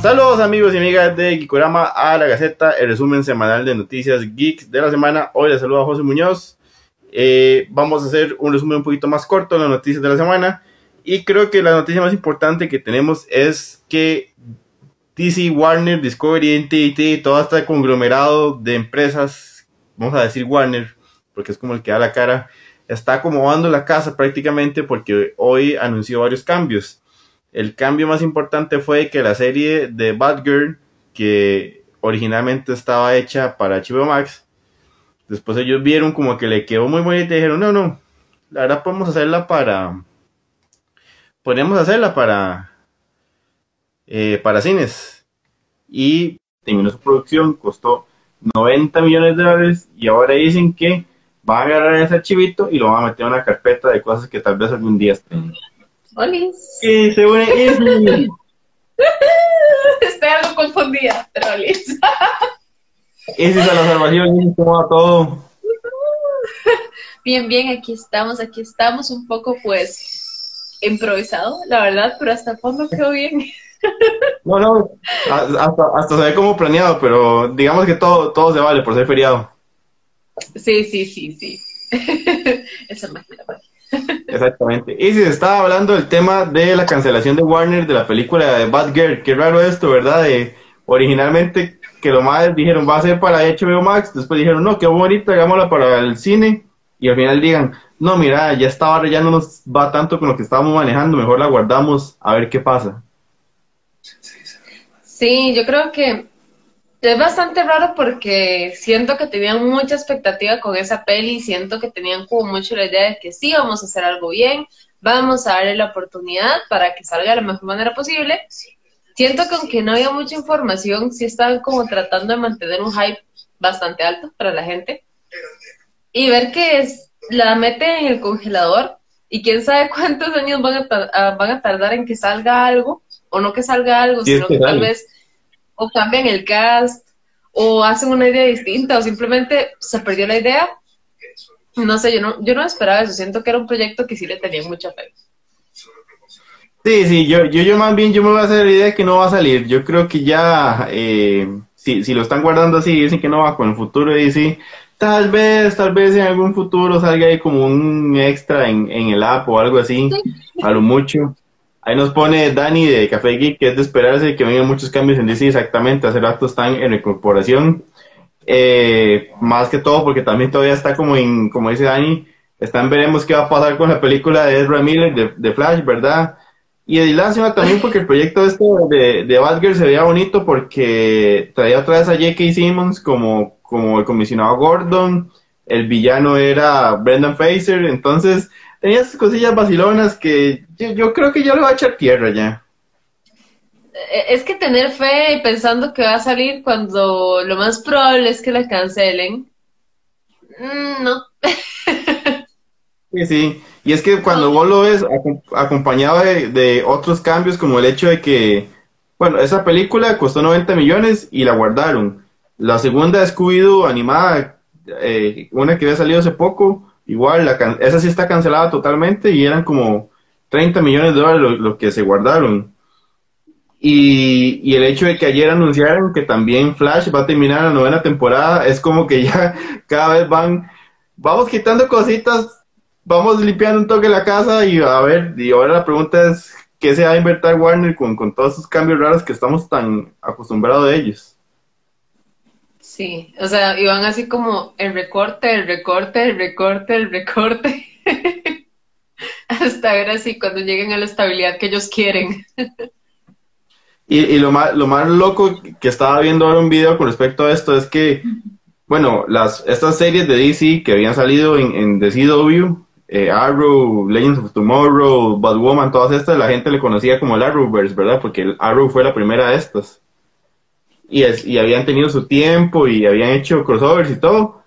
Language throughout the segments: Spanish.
Saludos amigos y amigas de Gikorama a la Gaceta, el resumen semanal de noticias geeks de la semana. Hoy les saluda José Muñoz. Eh, vamos a hacer un resumen un poquito más corto de las noticias de la semana. Y creo que la noticia más importante que tenemos es que DC, Warner, Discovery, NTT, todo este conglomerado de empresas, vamos a decir Warner, porque es como el que da la cara, está acomodando la casa prácticamente porque hoy anunció varios cambios. El cambio más importante fue que la serie de Batgirl, que originalmente estaba hecha para HBO Max, después ellos vieron como que le quedó muy bonita y dijeron, no, no, la verdad podemos hacerla para... Hacerla para... Eh, para cines. Y terminó su producción, costó 90 millones de dólares y ahora dicen que van a agarrar ese archivito y lo van a meter en una carpeta de cosas que tal vez algún día estén. Olis. Sí, se une Izzy. Estoy algo confundida, pero Olis. Izzy a la salvación, cómo va todo. Bien, bien, aquí estamos, aquí estamos un poco pues improvisado, la verdad, pero hasta el fondo quedó bien. No, no, hasta, hasta se ve como planeado, pero digamos que todo, todo se vale por ser feriado. Sí, sí, sí, sí. Esa magia, la magia. Exactamente. Y si se estaba hablando del tema de la cancelación de Warner de la película de Batgirl, qué raro esto, ¿verdad? De, originalmente que lo más dijeron va a ser para HBO Max, después dijeron no, qué bonito, hagámosla para el cine, y al final digan, no, mira, ya esta barra ya no nos va tanto con lo que estábamos manejando, mejor la guardamos a ver qué pasa. Sí, yo creo que es bastante raro porque siento que tenían mucha expectativa con esa peli, siento que tenían como mucho la idea de que sí, vamos a hacer algo bien, vamos a darle la oportunidad para que salga de la mejor manera posible. Siento que aunque no había mucha información, sí estaban como tratando de mantener un hype bastante alto para la gente. Y ver que es, la meten en el congelador y quién sabe cuántos años van a, tar- a- van a tardar en que salga algo, o no que salga algo, sino que tal vez o cambian el cast, o hacen una idea distinta, o simplemente se perdió la idea. No sé, yo no, yo no esperaba eso, siento que era un proyecto que sí le tenía mucha fe. Sí, sí, yo, yo, yo más bien yo me voy a hacer la idea de que no va a salir. Yo creo que ya, eh, si, si lo están guardando así, dicen que no va con el futuro y sí, tal vez, tal vez en algún futuro salga ahí como un extra en, en el app o algo así, a lo mucho. Ahí nos pone Dani de Café Geek que es de esperarse que vengan muchos cambios en DC exactamente, hace rato están en recorporación. Eh, más que todo porque también todavía está como en, como dice Dani, están veremos qué va a pasar con la película de Ezra Miller de, Flash, ¿verdad? Y de lástima también porque el proyecto este de, de Batgirl se veía bonito porque traía otra vez a J.K. Simmons como, como el comisionado Gordon, el villano era Brendan Fraser, entonces tenía esas cosillas vacilonas que yo, yo creo que ya le va a echar tierra ya. Eh, Es que tener fe y pensando que va a salir cuando lo más probable es que la cancelen. mm, no. Sí, sí. Y es que cuando vos lo ves acom- acompañado de, de otros cambios, como el hecho de que, bueno, esa película costó 90 millones y la guardaron. La segunda Scooby-Doo animada, eh, una que había salido hace poco, igual, la can- esa sí está cancelada totalmente y eran como 30 millones de dólares lo, lo que se guardaron. Y, y el hecho de que ayer anunciaron que también Flash va a terminar la novena temporada, es como que ya cada vez van, vamos quitando cositas, vamos limpiando un toque la casa y a ver, y ahora la pregunta es, ¿qué se va a invertir Warner con, con todos esos cambios raros que estamos tan acostumbrados de ellos? Sí, o sea, iban así como el recorte, el recorte, el recorte, el recorte. Hasta ver así cuando lleguen a la estabilidad que ellos quieren. Y, y lo más, lo más loco que estaba viendo ahora un video con respecto a esto es que, bueno, las, estas series de DC que habían salido en, en The CW, eh, Arrow, Legends of Tomorrow, Batwoman, todas estas, la gente le conocía como el Arrowverse, ¿verdad? Porque el Arrow fue la primera de estas. Y, habían tenido su tiempo y habían hecho crossovers y todo.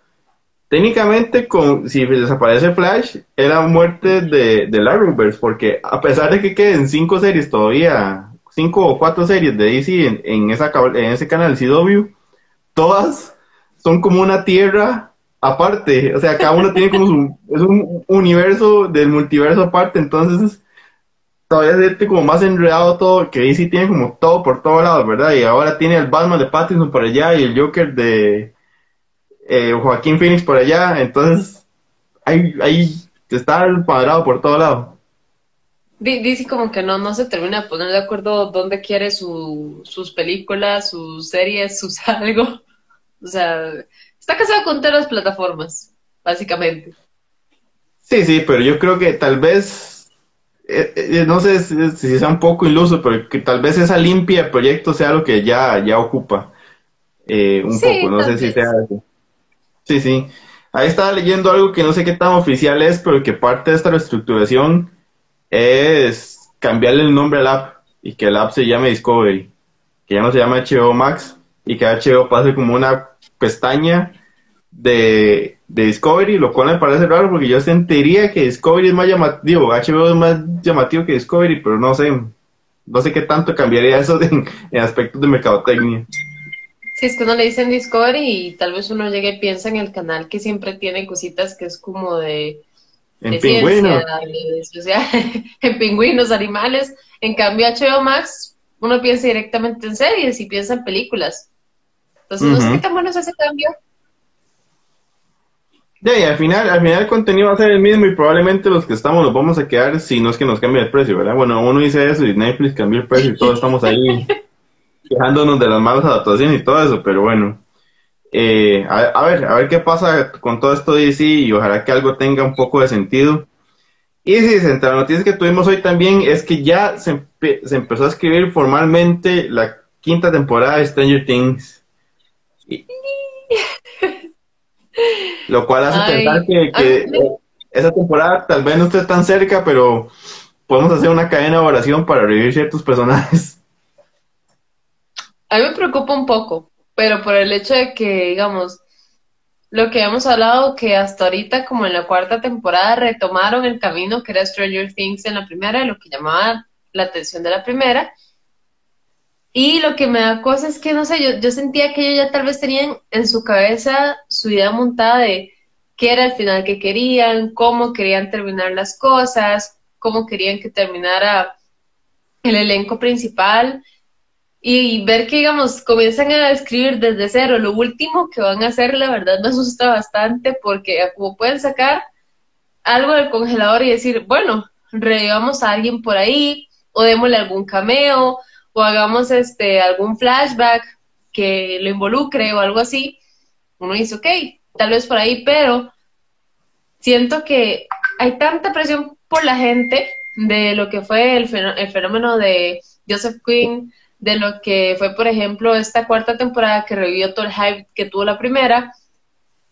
Técnicamente, con, si desaparece Flash, era muerte de, del Arrowverse, porque a pesar de que queden cinco series todavía, cinco o cuatro series de DC en, en, esa, en ese canal CW, todas son como una tierra aparte, o sea, cada uno tiene como su, es un universo del multiverso aparte, entonces todavía se siente como más enredado todo, que DC tiene como todo por todos lados, ¿verdad? Y ahora tiene el Batman de Pattinson por allá y el Joker de eh, Joaquín Phoenix por allá, entonces ahí, ahí está el cuadrado por todo lado. Dice como que no, no se termina de poner de acuerdo dónde quiere su, sus películas, sus series, sus algo. O sea, está casado con todas las plataformas, básicamente. Sí, sí, pero yo creo que tal vez eh, eh, no sé si, sea un poco iluso, pero que tal vez esa limpia proyecto sea lo que ya, ya ocupa eh, un poco, no sé si sea eso. Sí, sí. Ahí estaba leyendo algo que no sé qué tan oficial es, pero que parte de esta reestructuración es cambiarle el nombre al app y que el app se llame Discovery, que ya no se llama HBO Max y que HBO pase como una pestaña de de Discovery, lo cual me parece raro porque yo sentiría que Discovery es más llamativo, HBO es más llamativo que Discovery, pero no sé, no sé qué tanto cambiaría eso en, aspectos de mercadotecnia. Sí, es que uno le dicen Discovery y tal vez uno llegue y piensa en el canal que siempre tiene cositas que es como de, en pingüinos. en pingüinos, animales. En cambio, HBO Max, uno piensa directamente en series y piensa en películas. Entonces, no sé qué tan bueno es ese cambio. Ya, y al final, al final el contenido va a ser el mismo y probablemente los que estamos nos vamos a quedar si no es que nos cambie el precio, ¿verdad? Bueno, uno dice eso y Netflix cambió el precio y todos estamos ahí quejándonos de las malas adaptaciones y todo eso, pero bueno. Eh, a, ver, a ver qué pasa con todo esto de DC y ojalá que algo tenga un poco de sentido. Y sí, entre las noticias que tuvimos hoy también es que ya se, se empezó a escribir formalmente la quinta temporada de Stranger Things. Y, lo cual hace pensar que, esa temporada tal vez no esté tan cerca, pero podemos hacer una cadena de oración para revivir ciertos personajes. A mí me preocupa un poco, pero por el hecho de que, digamos, lo que hemos hablado, que hasta ahorita, como en la cuarta temporada, retomaron el camino que era Stranger Things en la primera, lo que llamaba la atención de la primera, y lo que me da cosa es que, no sé, yo, yo sentía que ellos ya tal vez tenían en su cabeza su idea montada de qué era el final que querían, cómo querían terminar las cosas, cómo querían que terminara el elenco principal. Y ver que, digamos, comienzan a escribir desde cero. Lo último que van a hacer, la verdad me asusta bastante porque como pueden sacar algo del congelador y decir, bueno, revivamos a alguien por ahí o démosle algún cameo o hagamos este algún flashback que lo involucre o algo así, uno dice, ok, tal vez por ahí, pero siento que hay tanta presión por la gente de lo que fue el, fenómeno de Joseph Quinn, de lo que fue, por ejemplo, esta cuarta temporada que revivió todo el hype que tuvo la primera,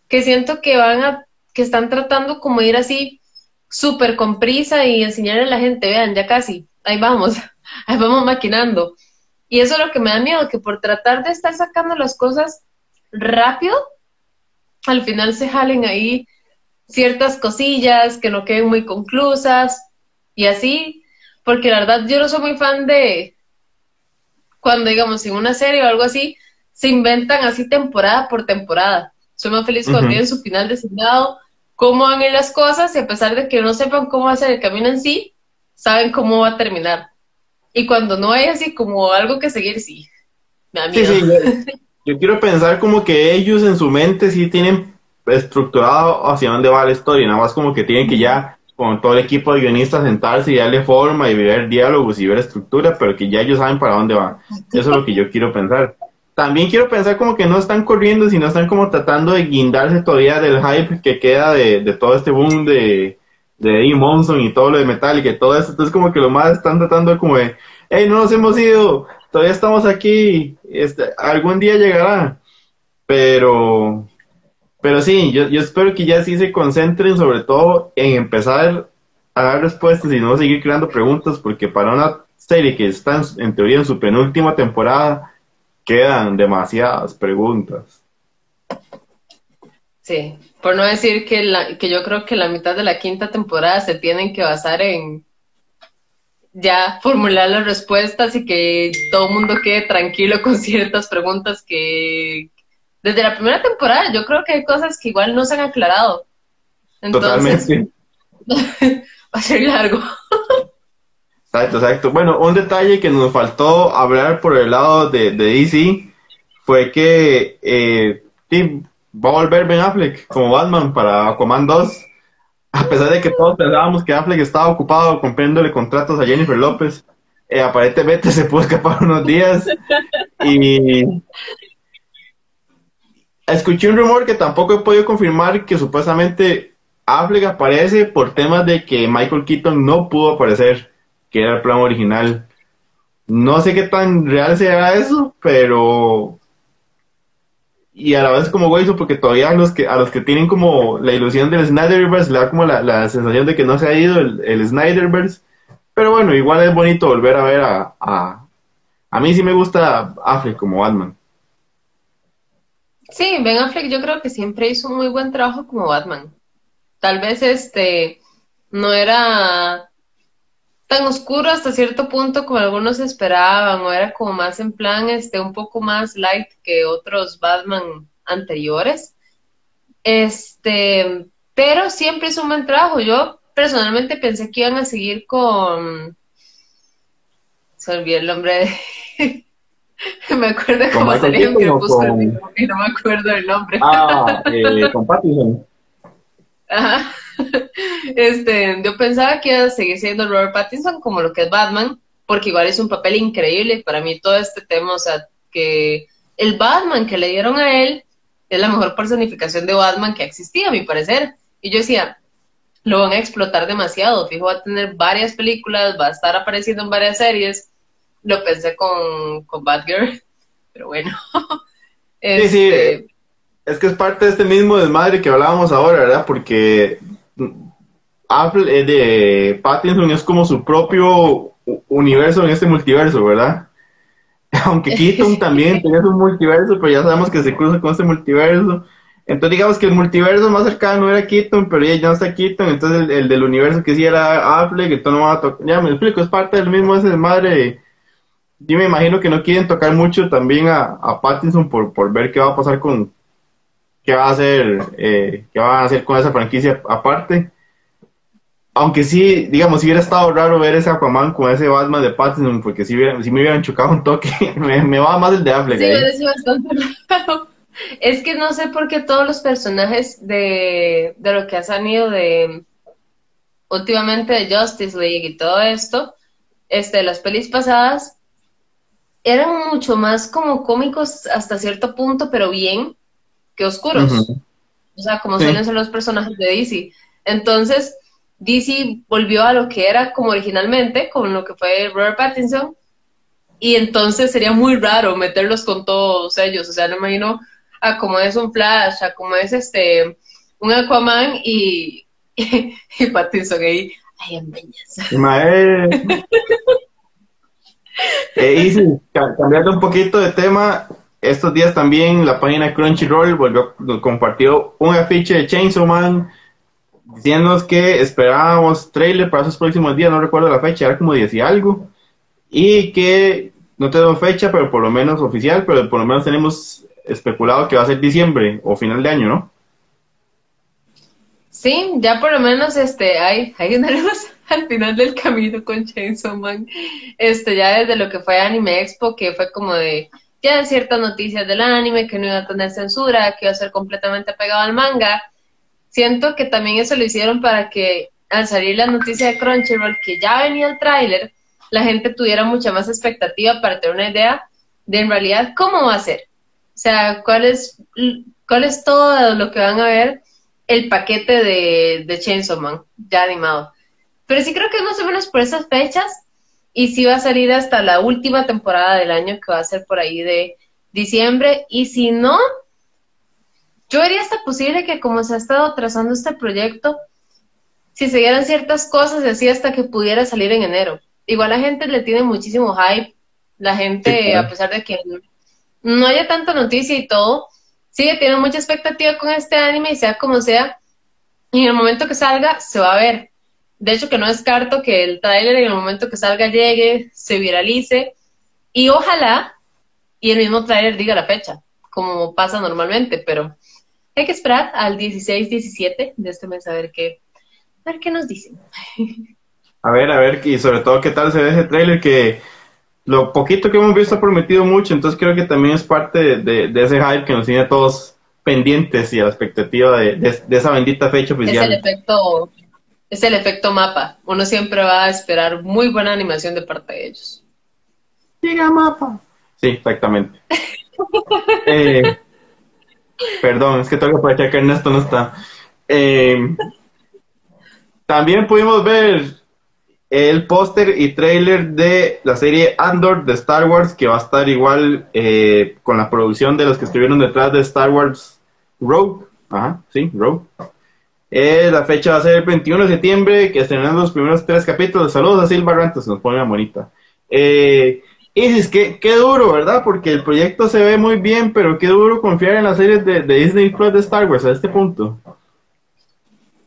que siento que van a, que están tratando como ir así súper con prisa y enseñarle a la gente, vean, ya casi, ahí vamos, ahí vamos maquinando. Y eso es lo que me da miedo, que por tratar de estar sacando las cosas rápido, al final se jalen ahí ciertas cosillas que no queden muy conclusas y así, porque la verdad yo no soy muy fan de cuando digamos en una serie o algo así, se inventan así temporada por temporada. Soy más feliz cuando tienen su final designado, cómo van a ir las cosas y a pesar de que no sepan cómo va a ser el camino en sí, saben cómo va a terminar. Y cuando no hay así como algo que seguir, sí. Me da miedo. yo, quiero pensar como que ellos en su mente sí tienen estructurado hacia dónde va la historia, nada más como que tienen que ya con todo el equipo de guionistas sentarse y darle forma y ver diálogos y ver estructura, pero que ya ellos saben para dónde van. Eso es lo que yo quiero pensar. También quiero pensar como que no están corriendo, sino están como tratando de guindarse todavía del hype que queda de, de todo este boom de, de Eddie Monson y todo lo de Metallica y todo eso. Entonces como que lo más están tratando como de, hey, no nos hemos ido, todavía estamos aquí, este, algún día llegará. Pero, pero sí, yo, yo espero que ya sí se concentren sobre todo en empezar a dar respuestas y no seguir creando preguntas, porque para una serie que está en teoría en su penúltima temporada, quedan demasiadas preguntas. Sí, por no decir que, la, que yo creo que la mitad de la quinta temporada se tienen que basar en ya formular las respuestas y que todo el mundo quede tranquilo con ciertas preguntas que desde la primera temporada yo creo que hay cosas que igual no se han aclarado. Entonces, Totalmente. va a ser largo. Exacto, exacto. Bueno, un detalle que nos faltó hablar por el lado de, de DC fue que eh, va a volver Ben Affleck como Batman para Aquaman 2. A pesar de que todos pensábamos que Affleck estaba ocupado cumpliéndole contratos a Jennifer López, eh, aparentemente se pudo escapar unos días y escuché un rumor que tampoco he podido confirmar que supuestamente Affleck aparece por temas de que Michael Keaton no pudo aparecer, que era el plan original. No sé qué tan real será eso, pero y a la vez como hueso porque todavía a los que a los que tienen como la ilusión del Snyderverse le da como la, sensación de que no se ha ido el, el, Snyderverse. Pero bueno igual es bonito volver a ver a, a, a mí sí me gusta Affleck como Batman. Sí Ben Affleck yo creo que siempre hizo un muy buen trabajo como Batman. Tal vez este no era tan oscuro hasta cierto punto como algunos esperaban, o era como más en plan, este, un poco más light que otros Batman anteriores. Este, pero siempre es un buen trabajo. Yo personalmente pensé que iban a seguir con. Se el nombre de. me acuerdo cómo salía que con... y no me acuerdo el nombre. Ah, eh, con Pattinson. Ajá. Este, yo pensaba que iba a seguir siendo Robert Pattinson como lo que es Batman, porque igual es un papel increíble. Para mí todo este tema, o sea, que el Batman que le dieron a él es la mejor personificación de Batman que existía, a mi parecer. Y yo decía, lo van a explotar demasiado. Fijo, va a tener varias películas, va a estar apareciendo en varias series. Lo pensé con, con Batgirl, pero bueno. Sí, sí. Este, es que es parte de este mismo desmadre que hablábamos ahora, ¿verdad? Porque Apple eh, de Pattinson es como su propio universo en este multiverso, ¿verdad? Aunque Keaton también tiene su multiverso, pero ya sabemos que se cruza con este multiverso. Entonces digamos que el multiverso más cercano era Keaton, pero ya no está Keaton, entonces el, del universo que sí era Apple, que todo no va a tocar. Ya me explico, es parte del mismo ese madre. Yo me imagino que no quieren tocar mucho también a, a Pattinson por, por ver qué va a pasar con, qué va a hacer, eh, qué van a hacer con esa franquicia aparte. Aunque sí, digamos, si hubiera estado raro ver ese Aquaman con ese Batman de Pattinson, porque si, hubiera, si me hubieran chocado un toque, me, va más el de Affleck. Sí, bastante raro. Es que no sé por qué todos los personajes de, de lo que ha salido de últimamente de Justice League y todo esto, este, las pelis pasadas, eran mucho más como cómicos hasta cierto punto, pero bien que oscuros. O sea, como suelen ser los personajes de DC. Entonces, DC volvió a lo que era como originalmente, con lo que fue Robert Pattinson, y entonces sería muy raro meterlos con todos ellos. O sea, no imagino a como es un Flash, a como es este un Aquaman y, y, Pattinson ahí. Ay, empeñas. eh, cambiando un poquito de tema, estos días también la página Crunchyroll volvió, compartió un afiche de Chainsaw Man diciéndonos que esperábamos trailer para esos próximos días, no recuerdo la fecha, era como 10 y algo, y que no tenemos fecha, pero por lo menos oficial, pero por lo menos tenemos especulado que va a ser diciembre o final de año, ¿no? Sí, ya por lo menos este hay, hay una luz al final del camino con Chainsaw Man. Este, ya desde lo que fue Anime Expo, que fue como de ya ciertas noticias del anime, que no iba a tener censura, que iba a ser completamente pegado al manga. Siento que también eso lo hicieron para que al salir la noticia de Crunchyroll, que ya venía el tráiler, la gente tuviera mucha más expectativa para tener una idea de en realidad cómo va a ser. O sea, cuál es, cuál es todo lo que van a ver el paquete de, de Chainsaw Man ya animado. Pero sí creo que más o menos por esas fechas y sí va a salir hasta la última temporada del año, que va a ser por ahí de diciembre. Y si no, yo haría hasta posible que como se ha estado trazando este proyecto, si se dieran ciertas cosas así hasta que pudiera salir en enero. Igual la gente le tiene muchísimo hype. La gente, a pesar de que no haya tanta noticia y todo, sigue teniendo mucha expectativa con este anime y sea como sea. Y en el momento que salga, se va a ver de hecho que no descarto que el tráiler en el momento que salga llegue, se viralice y ojalá y el mismo tráiler diga la fecha, como pasa normalmente, pero hay que esperar al 16-17 de este mes a ver qué, a ver qué nos dicen. A ver, a ver, y sobre todo qué tal se ve ese trailer que lo poquito que hemos visto ha prometido mucho, entonces creo que también es parte de, ese hype que nos tiene a todos pendientes y a la expectativa de, esa bendita fecha oficial. Es el efecto, es el efecto mapa. Uno siempre va a esperar muy buena animación de parte de ellos. Llega mapa. Sí, exactamente. Eh, perdón, es que tengo que aprovechar que Ernesto no está. Eh, también pudimos ver el póster y trailer de la serie Andor de Star Wars, que va a estar igual eh, con la producción de los que estuvieron detrás de Star Wars Rogue. Ajá, sí, Rogue. La fecha va a ser el 21 de septiembre, que estrenan los primeros tres capítulos. Saludos a Silva Rantos, nos pone la bonita. Eh, dices, qué, qué duro, ¿verdad? Porque el proyecto se ve muy bien, pero qué duro confiar en las series de, de Disney Plus de Star Wars a este punto.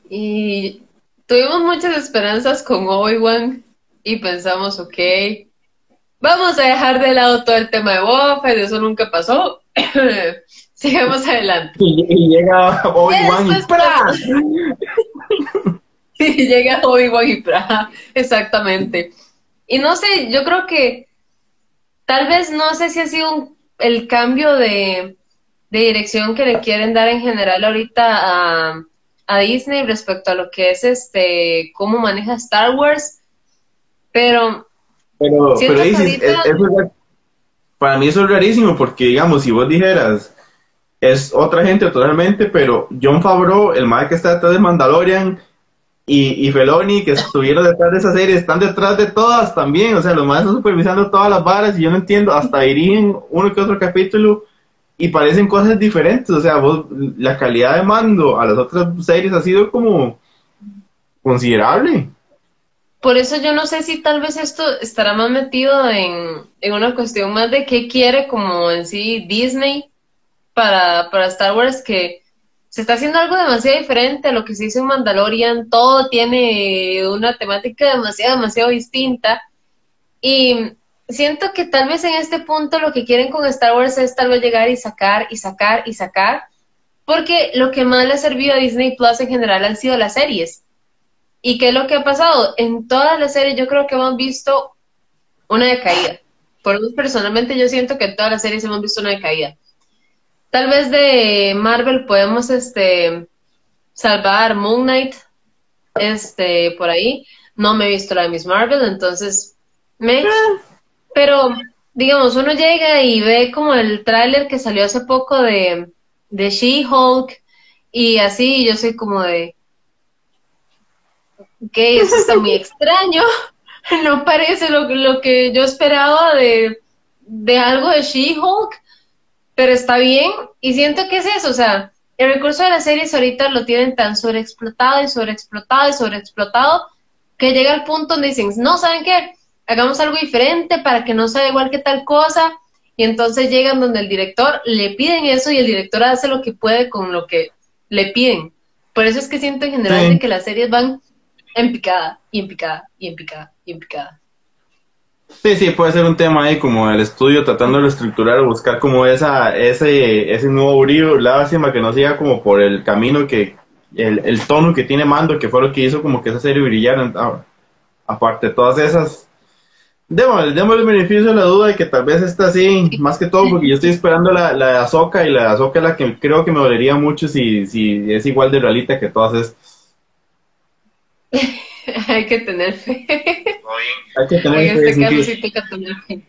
Y tuvimos muchas esperanzas con Obi-Wan y pensamos, ok, vamos a dejar de lado todo el tema de Boba eso nunca pasó. Sigamos adelante. Y, llega Obi-Wan y, ¡pra! y llega Obi-Wan y ¡pra! Exactamente. Y no sé, yo creo que tal vez no sé si ha sido el cambio de, de dirección que le quieren dar en general ahorita a a Disney respecto a lo que es este cómo maneja Star Wars, pero pero, para mí eso es rarísimo porque digamos si vos dijeras es otra gente totalmente, pero John Favreau, el mal que está detrás de Mandalorian y, y Feloni que estuvieron detrás de esa serie están detrás de todas también, o sea, los más están supervisando todas las varas y yo no entiendo, hasta dirigen uno que otro capítulo y parecen cosas diferentes. O sea, vos, la calidad de mando a las otras series ha sido como considerable. Por eso yo no sé si tal vez esto estará más metido en, una cuestión más de qué quiere como en sí Disney para, para Star Wars, que se está haciendo algo demasiado diferente a lo que se hizo en Mandalorian, todo tiene una temática demasiado, demasiado distinta. Y siento que tal vez en este punto lo que quieren con Star Wars es tal vez llegar y sacar y sacar y sacar, porque lo que más le ha servido a Disney Plus en general han sido las series. ¿Y qué es lo que ha pasado? En todas las series yo creo que hemos visto una decaída. Por personalmente yo siento que en todas las series hemos visto una decaída. Tal vez de Marvel podemos este salvar Moon Knight este por ahí. No me he visto la de Miss Marvel, entonces me ah. Pero, digamos, uno llega y ve como el tráiler que salió hace poco de, de She-Hulk y así, yo soy como de, ok, eso está muy extraño, no parece lo, lo que yo esperaba de, de algo de She-Hulk, pero está bien y siento que es eso, o sea, el recurso de las series ahorita lo tienen tan sobreexplotado y sobreexplotado y sobreexplotado que llega al punto donde dicen, no, ¿saben qué? hagamos algo diferente para que no sea igual que tal cosa. Y entonces llegan donde el director le piden eso y el director hace lo que puede con lo que le piden. Por eso es que siento en general que las series van en picada y en picada y en picada y en picada. Sí, sí, puede ser un tema ahí como el estudio tratando de estructurar, buscar como esa, ese, ese nuevo brillo, lástima que no siga como por el camino que, el, el tono que tiene Mando, que fue lo que hizo como que esa serie brillara. Aparte todas esas Demos, el beneficio de la duda de que tal vez está así, más que todo porque yo estoy esperando la, la de Azoka y la de Azoka es la que creo que me dolería mucho si, si es igual de realita que todas estas. Hay que tener fe. Hay que tener en este caso sí toca tener fe.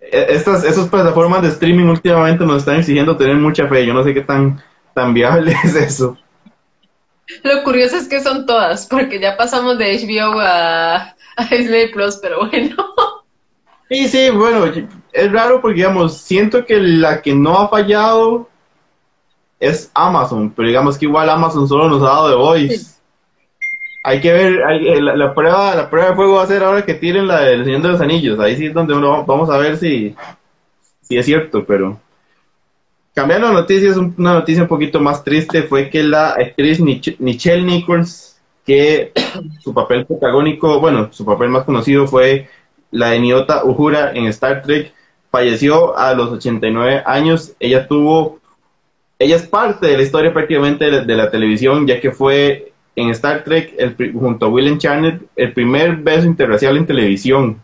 E, estas, esas plataformas de streaming últimamente nos están exigiendo tener mucha fe. Yo no sé qué tan, tan viable es eso. Lo curioso es que son todas, porque ya pasamos de HBO a a Disney Plus, pero bueno. Sí, sí, bueno, es raro porque, digamos, siento que la que no ha fallado es Amazon, pero digamos que igual Amazon solo nos ha dado de Voice. Hay que ver, eh, la, prueba la prueba de fuego va a ser ahora que tiren la del Señor de los Anillos. Ahí sí es donde uno, vamos a ver si, si es cierto, pero... Cambiando noticias, una noticia un poquito más triste fue que la actriz Michelle Nichols que su papel protagónico, bueno, su papel más conocido fue la de Niota Uhura en Star Trek. Falleció a los 89 años. Ella tuvo, ella es parte de la historia prácticamente de la, televisión, ya que fue en Star Trek, junto a William Shatner, el primer beso interracial en televisión.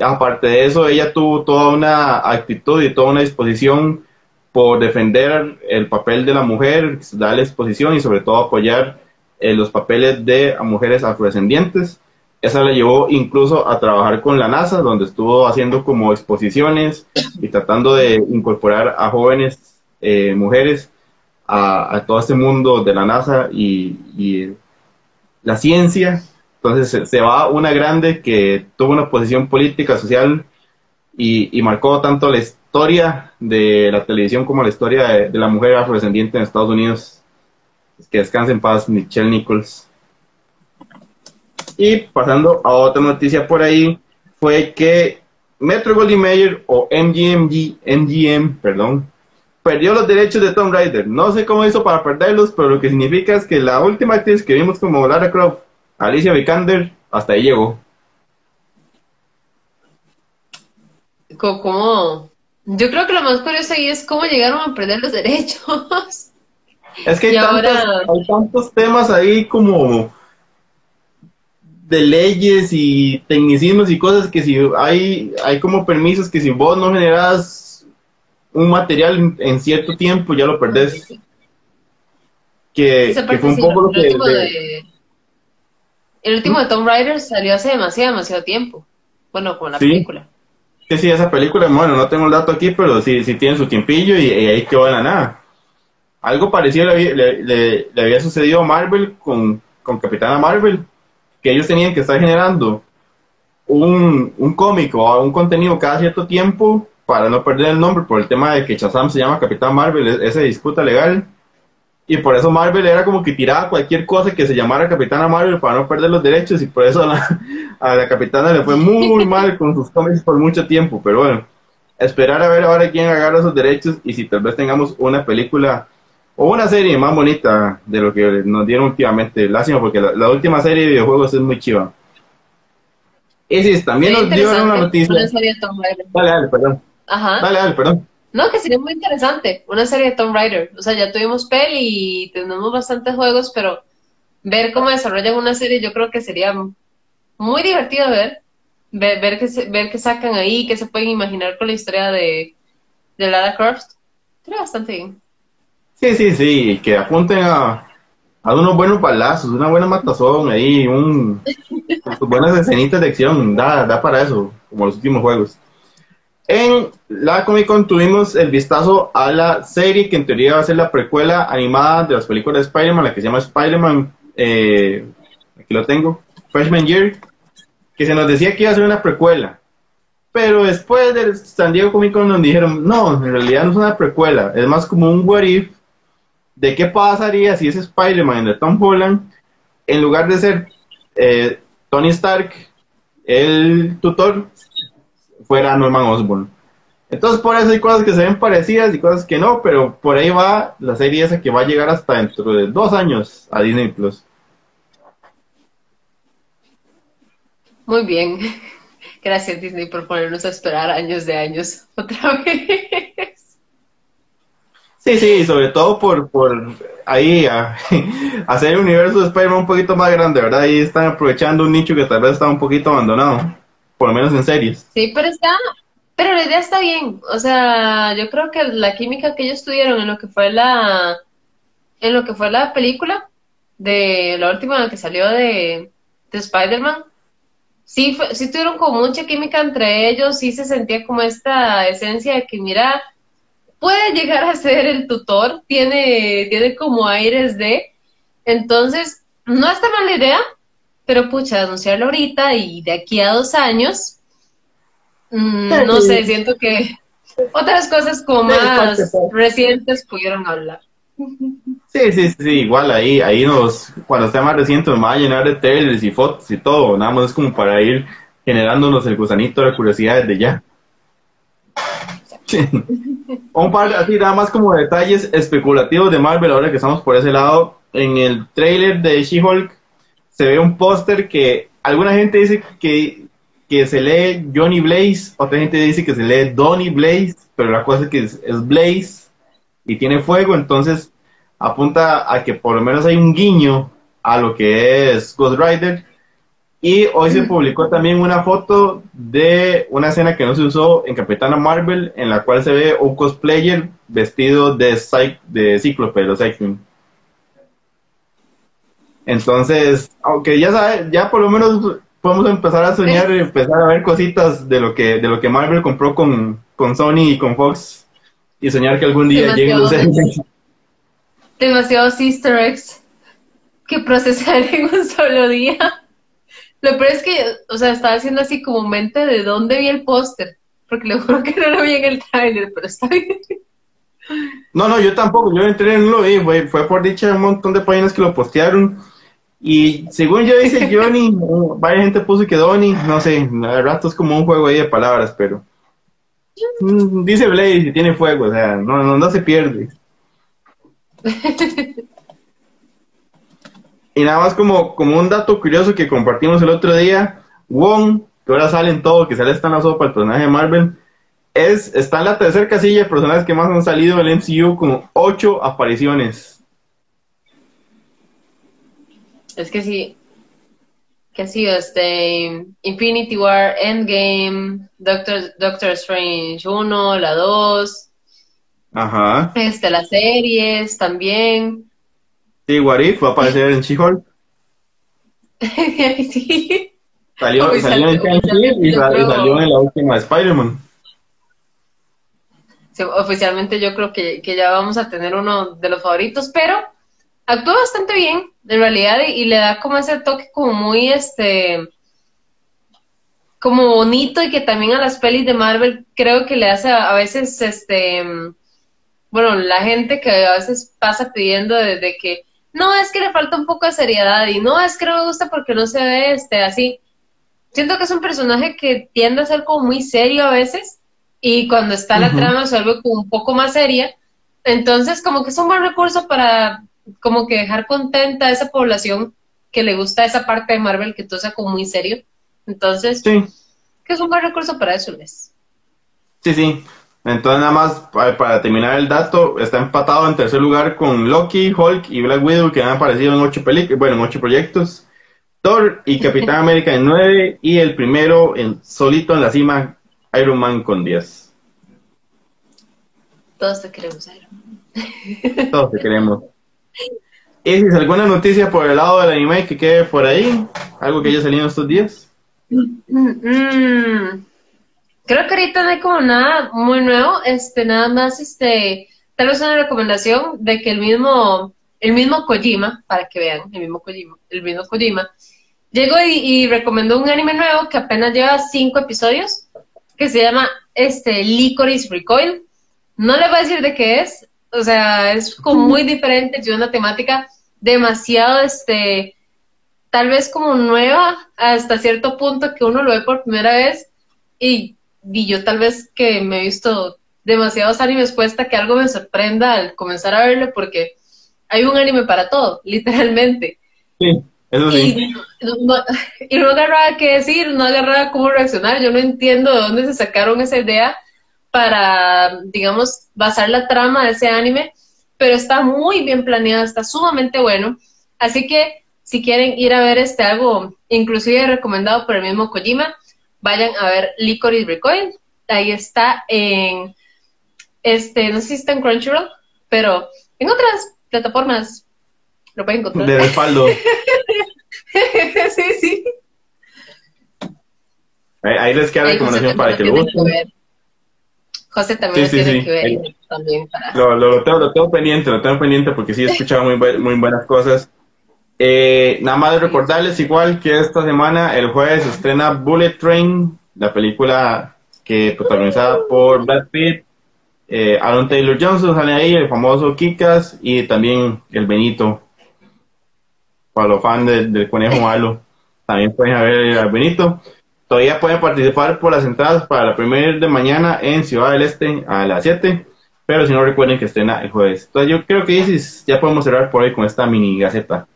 Aparte de eso, ella tuvo toda una actitud y toda una disposición por defender el papel de la mujer, darle exposición y sobre todo apoyar eh, los papeles de mujeres afrodescendientes. Esa la llevó incluso a trabajar con la NASA, donde estuvo haciendo como exposiciones y tratando de incorporar a jóvenes eh, mujeres a, todo este mundo de la NASA y, la ciencia. Entonces se, va una grande que tuvo una posición política, social y, marcó tanto la historia de la televisión como la historia de, la mujer afrodescendiente en Estados Unidos. Que descanse en paz, Michelle Nichols. Y pasando a otra noticia por ahí, fue que Metro Goldwyn Mayer o MGMG, MGM, perdón, perdió los derechos de Tomb Raider. No sé cómo hizo para perderlos, pero lo que significa es que la última actriz que vimos como Lara Croft, Alicia Vikander, hasta ahí llegó. ¿Cómo? Yo creo que lo más curioso ahí es cómo llegaron a perder los derechos. Es que hay, tantos, temas ahí como de leyes y tecnicismos y cosas que si hay, hay como permisos que si vos no generas un material en cierto tiempo ya lo perdés. Que, fue un poco lo que... el último de Tomb Raider salió hace demasiado, demasiado tiempo. Bueno, con la película. Sí, sí, esa película, bueno, no tengo el dato aquí, pero sí, sí tiene su tiempillo y, ahí quedó de la nada. Algo parecido le, había sucedido a Marvel con, con Capitana Marvel que ellos tenían que estar generando un, un cómic o un contenido cada cierto tiempo para no perder el nombre por el tema de que Shazam se llama Capitán Marvel, e-, esa disputa legal. Y por eso Marvel era como que tiraba cualquier cosa que se llamara Capitana Marvel para no perder los derechos y por eso a la, a la Capitana le fue muy mal con sus cómics por mucho tiempo. Pero bueno, esperar a ver ahora quién agarra esos derechos y si tal vez tengamos una película o una serie más bonita de lo que nos dieron últimamente. Lástima porque la, última serie de videojuegos es muy chiva. Y sí, también nos dio una noticia. Dale, dale, perdón. Ajá. Dale, dale, perdón. No, que sería muy interesante. Una serie de Tomb Raider. O sea, ya tuvimos peli y tenemos bastantes juegos, pero ver cómo desarrollan una serie yo creo que sería muy divertido ver. Ver, ver, que, ver qué sacan ahí, qué se pueden imaginar con la historia de, de Lara Croft. Sería bastante bien. Sí, sí, sí, que apunten a, a unos buenos palazos, una buena matazón ahí, un, buenas escenitas de acción, da, da para eso, como los últimos juegos. En la Comic Con tuvimos el vistazo a la serie que en teoría va a ser la precuela animada de las películas de Spider-Man, la que se llama Spider-Man, eh, aquí lo tengo, Freshman Year, que se nos decía que iba a ser una precuela. Pero después del San Diego Comic Con nos dijeron, no, en realidad no es una precuela, es más como un what if de qué pasaría si ese Spider-Man de Tom Holland, en lugar de ser eh, Tony Stark, el tutor, fuera Norman Osborn. Entonces por eso hay cosas que se ven parecidas y cosas que no, pero por ahí va la serie esa que va a llegar hasta dentro de dos años a Disney Plus. Muy bien. Gracias Disney por ponernos a esperar años de años otra vez. Sí, sí, sobre todo por, por ahí hacer el universo de Spider-Man un poquito más grande, ¿verdad? Ahí están aprovechando un nicho que tal vez está un poquito abandonado, por lo menos en series. Sí, pero está, pero la idea está bien. O sea, yo creo que la química que ellos tuvieron en lo que fue la, en lo que fue la película de la última que salió de, de Spider-Man, sí, sí tuvieron como mucha química entre ellos, sí se sentía como esta esencia de que mira puede llegar a ser el tutor, tiene, tiene como aires de, entonces, no está mal la idea, pero pucha, anunciarlo ahorita y de aquí a dos años, mm, no sé, siento que otras cosas como más recientes pudieron hablar. Sí, sí, sí, igual ahí, ahí nos, cuando esté más reciente nos va a llenar de trailers y fotos y todo, nada más es como para ir generándonos el gusanito de curiosidad desde ya. Un par así nada más como detalles especulativos de Marvel ahora que estamos por ese lado. En el trailer de She-Hulk se ve un póster que alguna gente dice que, que se lee Johnny Blaze, otra gente dice que se lee Donny Blaze, pero la cosa es que es, Blaze y tiene fuego, entonces apunta a que por lo menos hay un guiño a lo que es Ghost Rider. Y hoy se publicó también una foto de una escena que no se usó en Capitana Marvel, en la cual se ve un cosplayer vestido de, de Cíclope, de los X-Men. Entonces, aunque ya sabe, ya por lo menos podemos empezar a soñar y empezar a ver cositas de lo que, de lo que Marvel compró con, con Sony y con Fox y soñar que algún día lleguen los Demasiados easter eggs que procesar en un solo día. Lo peor es que, o sea, estaba haciendo así como mente de dónde vi el póster, porque le juro que no lo vi en el trailer, pero está bien. No, no, yo tampoco, yo entré en lo vi, fue, fue por dicha un montón de páginas que lo postearon. Y según yo dice Johnny, varias gente puso que Donny, no sé, a rato es como un juego ahí de palabras, pero mm, dice Blade si tiene fuego, o sea, no, no, no se pierde. Y nada más como, como un dato curioso que compartimos el otro día, Wong, que ahora sale en todo, que sale esta en la sopa, el personaje de Marvel, es, está en la tercera casilla de personajes que más han salido del MCU con ocho apariciones. Es que sí, que ha sido este Infinity War, Endgame, Doctor, Doctor Strange 1, la 2, Ajá. Este, las series también. Sí, Warif va a aparecer en She-Hulk. sí. Salió, salió en y, y, salió en la última Spider-Man. Sí, oficialmente yo creo que, que, ya vamos a tener uno de los favoritos, pero actúa bastante bien, en realidad, y, y, le da como ese toque como muy, este, como bonito y que también a las pelis de Marvel creo que le hace a, a veces, este, bueno, la gente que a veces pasa pidiendo desde que no, es que le falta un poco de seriedad y no, es que no me gusta porque no se ve este así. Siento que es un personaje que tiende a ser como muy serio a veces y cuando está la trama se vuelve como un poco más seria. Entonces, como que es un buen recurso para como que dejar contenta a esa población que le gusta esa parte de Marvel que todo sea como muy serio. Entonces, sí. que es un buen recurso para eso, Les. Sí, sí. Entonces, nada más para, terminar el dato, está empatado en tercer lugar con Loki, Hulk y Black Widow, que han aparecido en ocho películas, bueno, en ocho proyectos. Thor y Capitán América en nueve, y el primero en solito en la cima, Iron Man con diez. Todos te queremos, Iron Man. Todos te queremos. ¿Y si alguna noticia por el lado del anime que quede por ahí? ¿Algo que haya salido estos días? Mm, Creo que ahorita no hay como nada muy nuevo, este, nada más, este, tal vez una recomendación de que el mismo, el mismo Kojima, para que vean, el mismo Kojima, el mismo Kojima, llegó y, recomendó un anime nuevo que apenas lleva cinco episodios, que se llama, este, Licorice Recoil. No le voy a decir de qué es, o sea, es como muy diferente, tiene una temática demasiado, este, tal vez como nueva hasta cierto punto que uno lo ve por primera vez y y yo tal vez que me he visto demasiados animes puesta que algo me sorprenda al comenzar a verlo porque hay un anime para todo, literalmente. Sí, eso sí. Y no, y no agarraba qué decir, no agarraba cómo reaccionar. Yo no entiendo de dónde se sacaron esa idea para, digamos, basar la trama de ese anime, pero está muy bien planeado, está sumamente bueno. Así que si quieren ir a ver este algo, inclusive recomendado por el mismo Kojima, vayan a ver Licorice Recoil. Ahí está en, este, no sé si está en Crunchyroll, pero en otras plataformas lo pueden encontrar. De respaldo. sí, sí. Ahí, les queda la recomendación para que lo busquen. José también sí, lo sí, tiene sí. que ver. También para... lo, lo, lo, tengo, lo tengo pendiente, lo tengo pendiente porque sí he escuchado muy, muy buenas cosas. Eh, nada más recordarles igual que esta semana, el jueves, se estrena Bullet Train, la película que protagonizada por Brad Pitt, eh, Aaron Taylor Johnson sale ahí, el famoso Kikas y también el Benito. Para los fans del, del conejo malo, también pueden ver al Benito. Todavía pueden participar por las entradas para la primera de mañana en Ciudad del Este a las 7. Pero si no recuerden que estrena el jueves. Entonces yo creo que ya podemos cerrar por hoy con esta mini gaceta.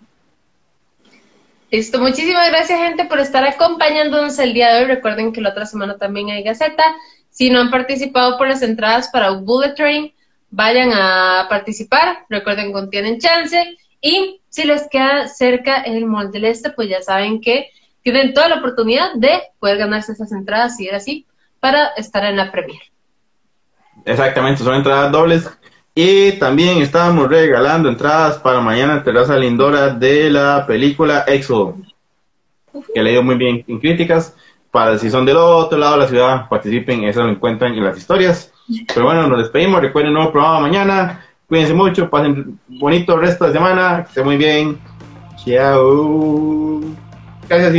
Listo, muchísimas gracias gente por estar acompañándonos el día de hoy. Recuerden que la otra semana también hay Gaceta. Si no han participado por las entradas para Bullet Train, vayan a participar. Recuerden que tienen chance. Y si les queda cerca el Mall del Este, pues ya saben que tienen toda la oportunidad de poder ganarse esas entradas, si era así, para estar en la premier. Exactamente, son entradas dobles. Y también estábamos regalando entradas para mañana Terraza Lindora de la película Exo, que le dio muy bien en críticas. Para si son del otro lado de la ciudad, participen, eso lo encuentran en las historias. Pero bueno, nos despedimos. Recuerden nuevo programa mañana. Cuídense mucho, pasen bonito resto de semana, que esté muy bien. Chao. Gracias,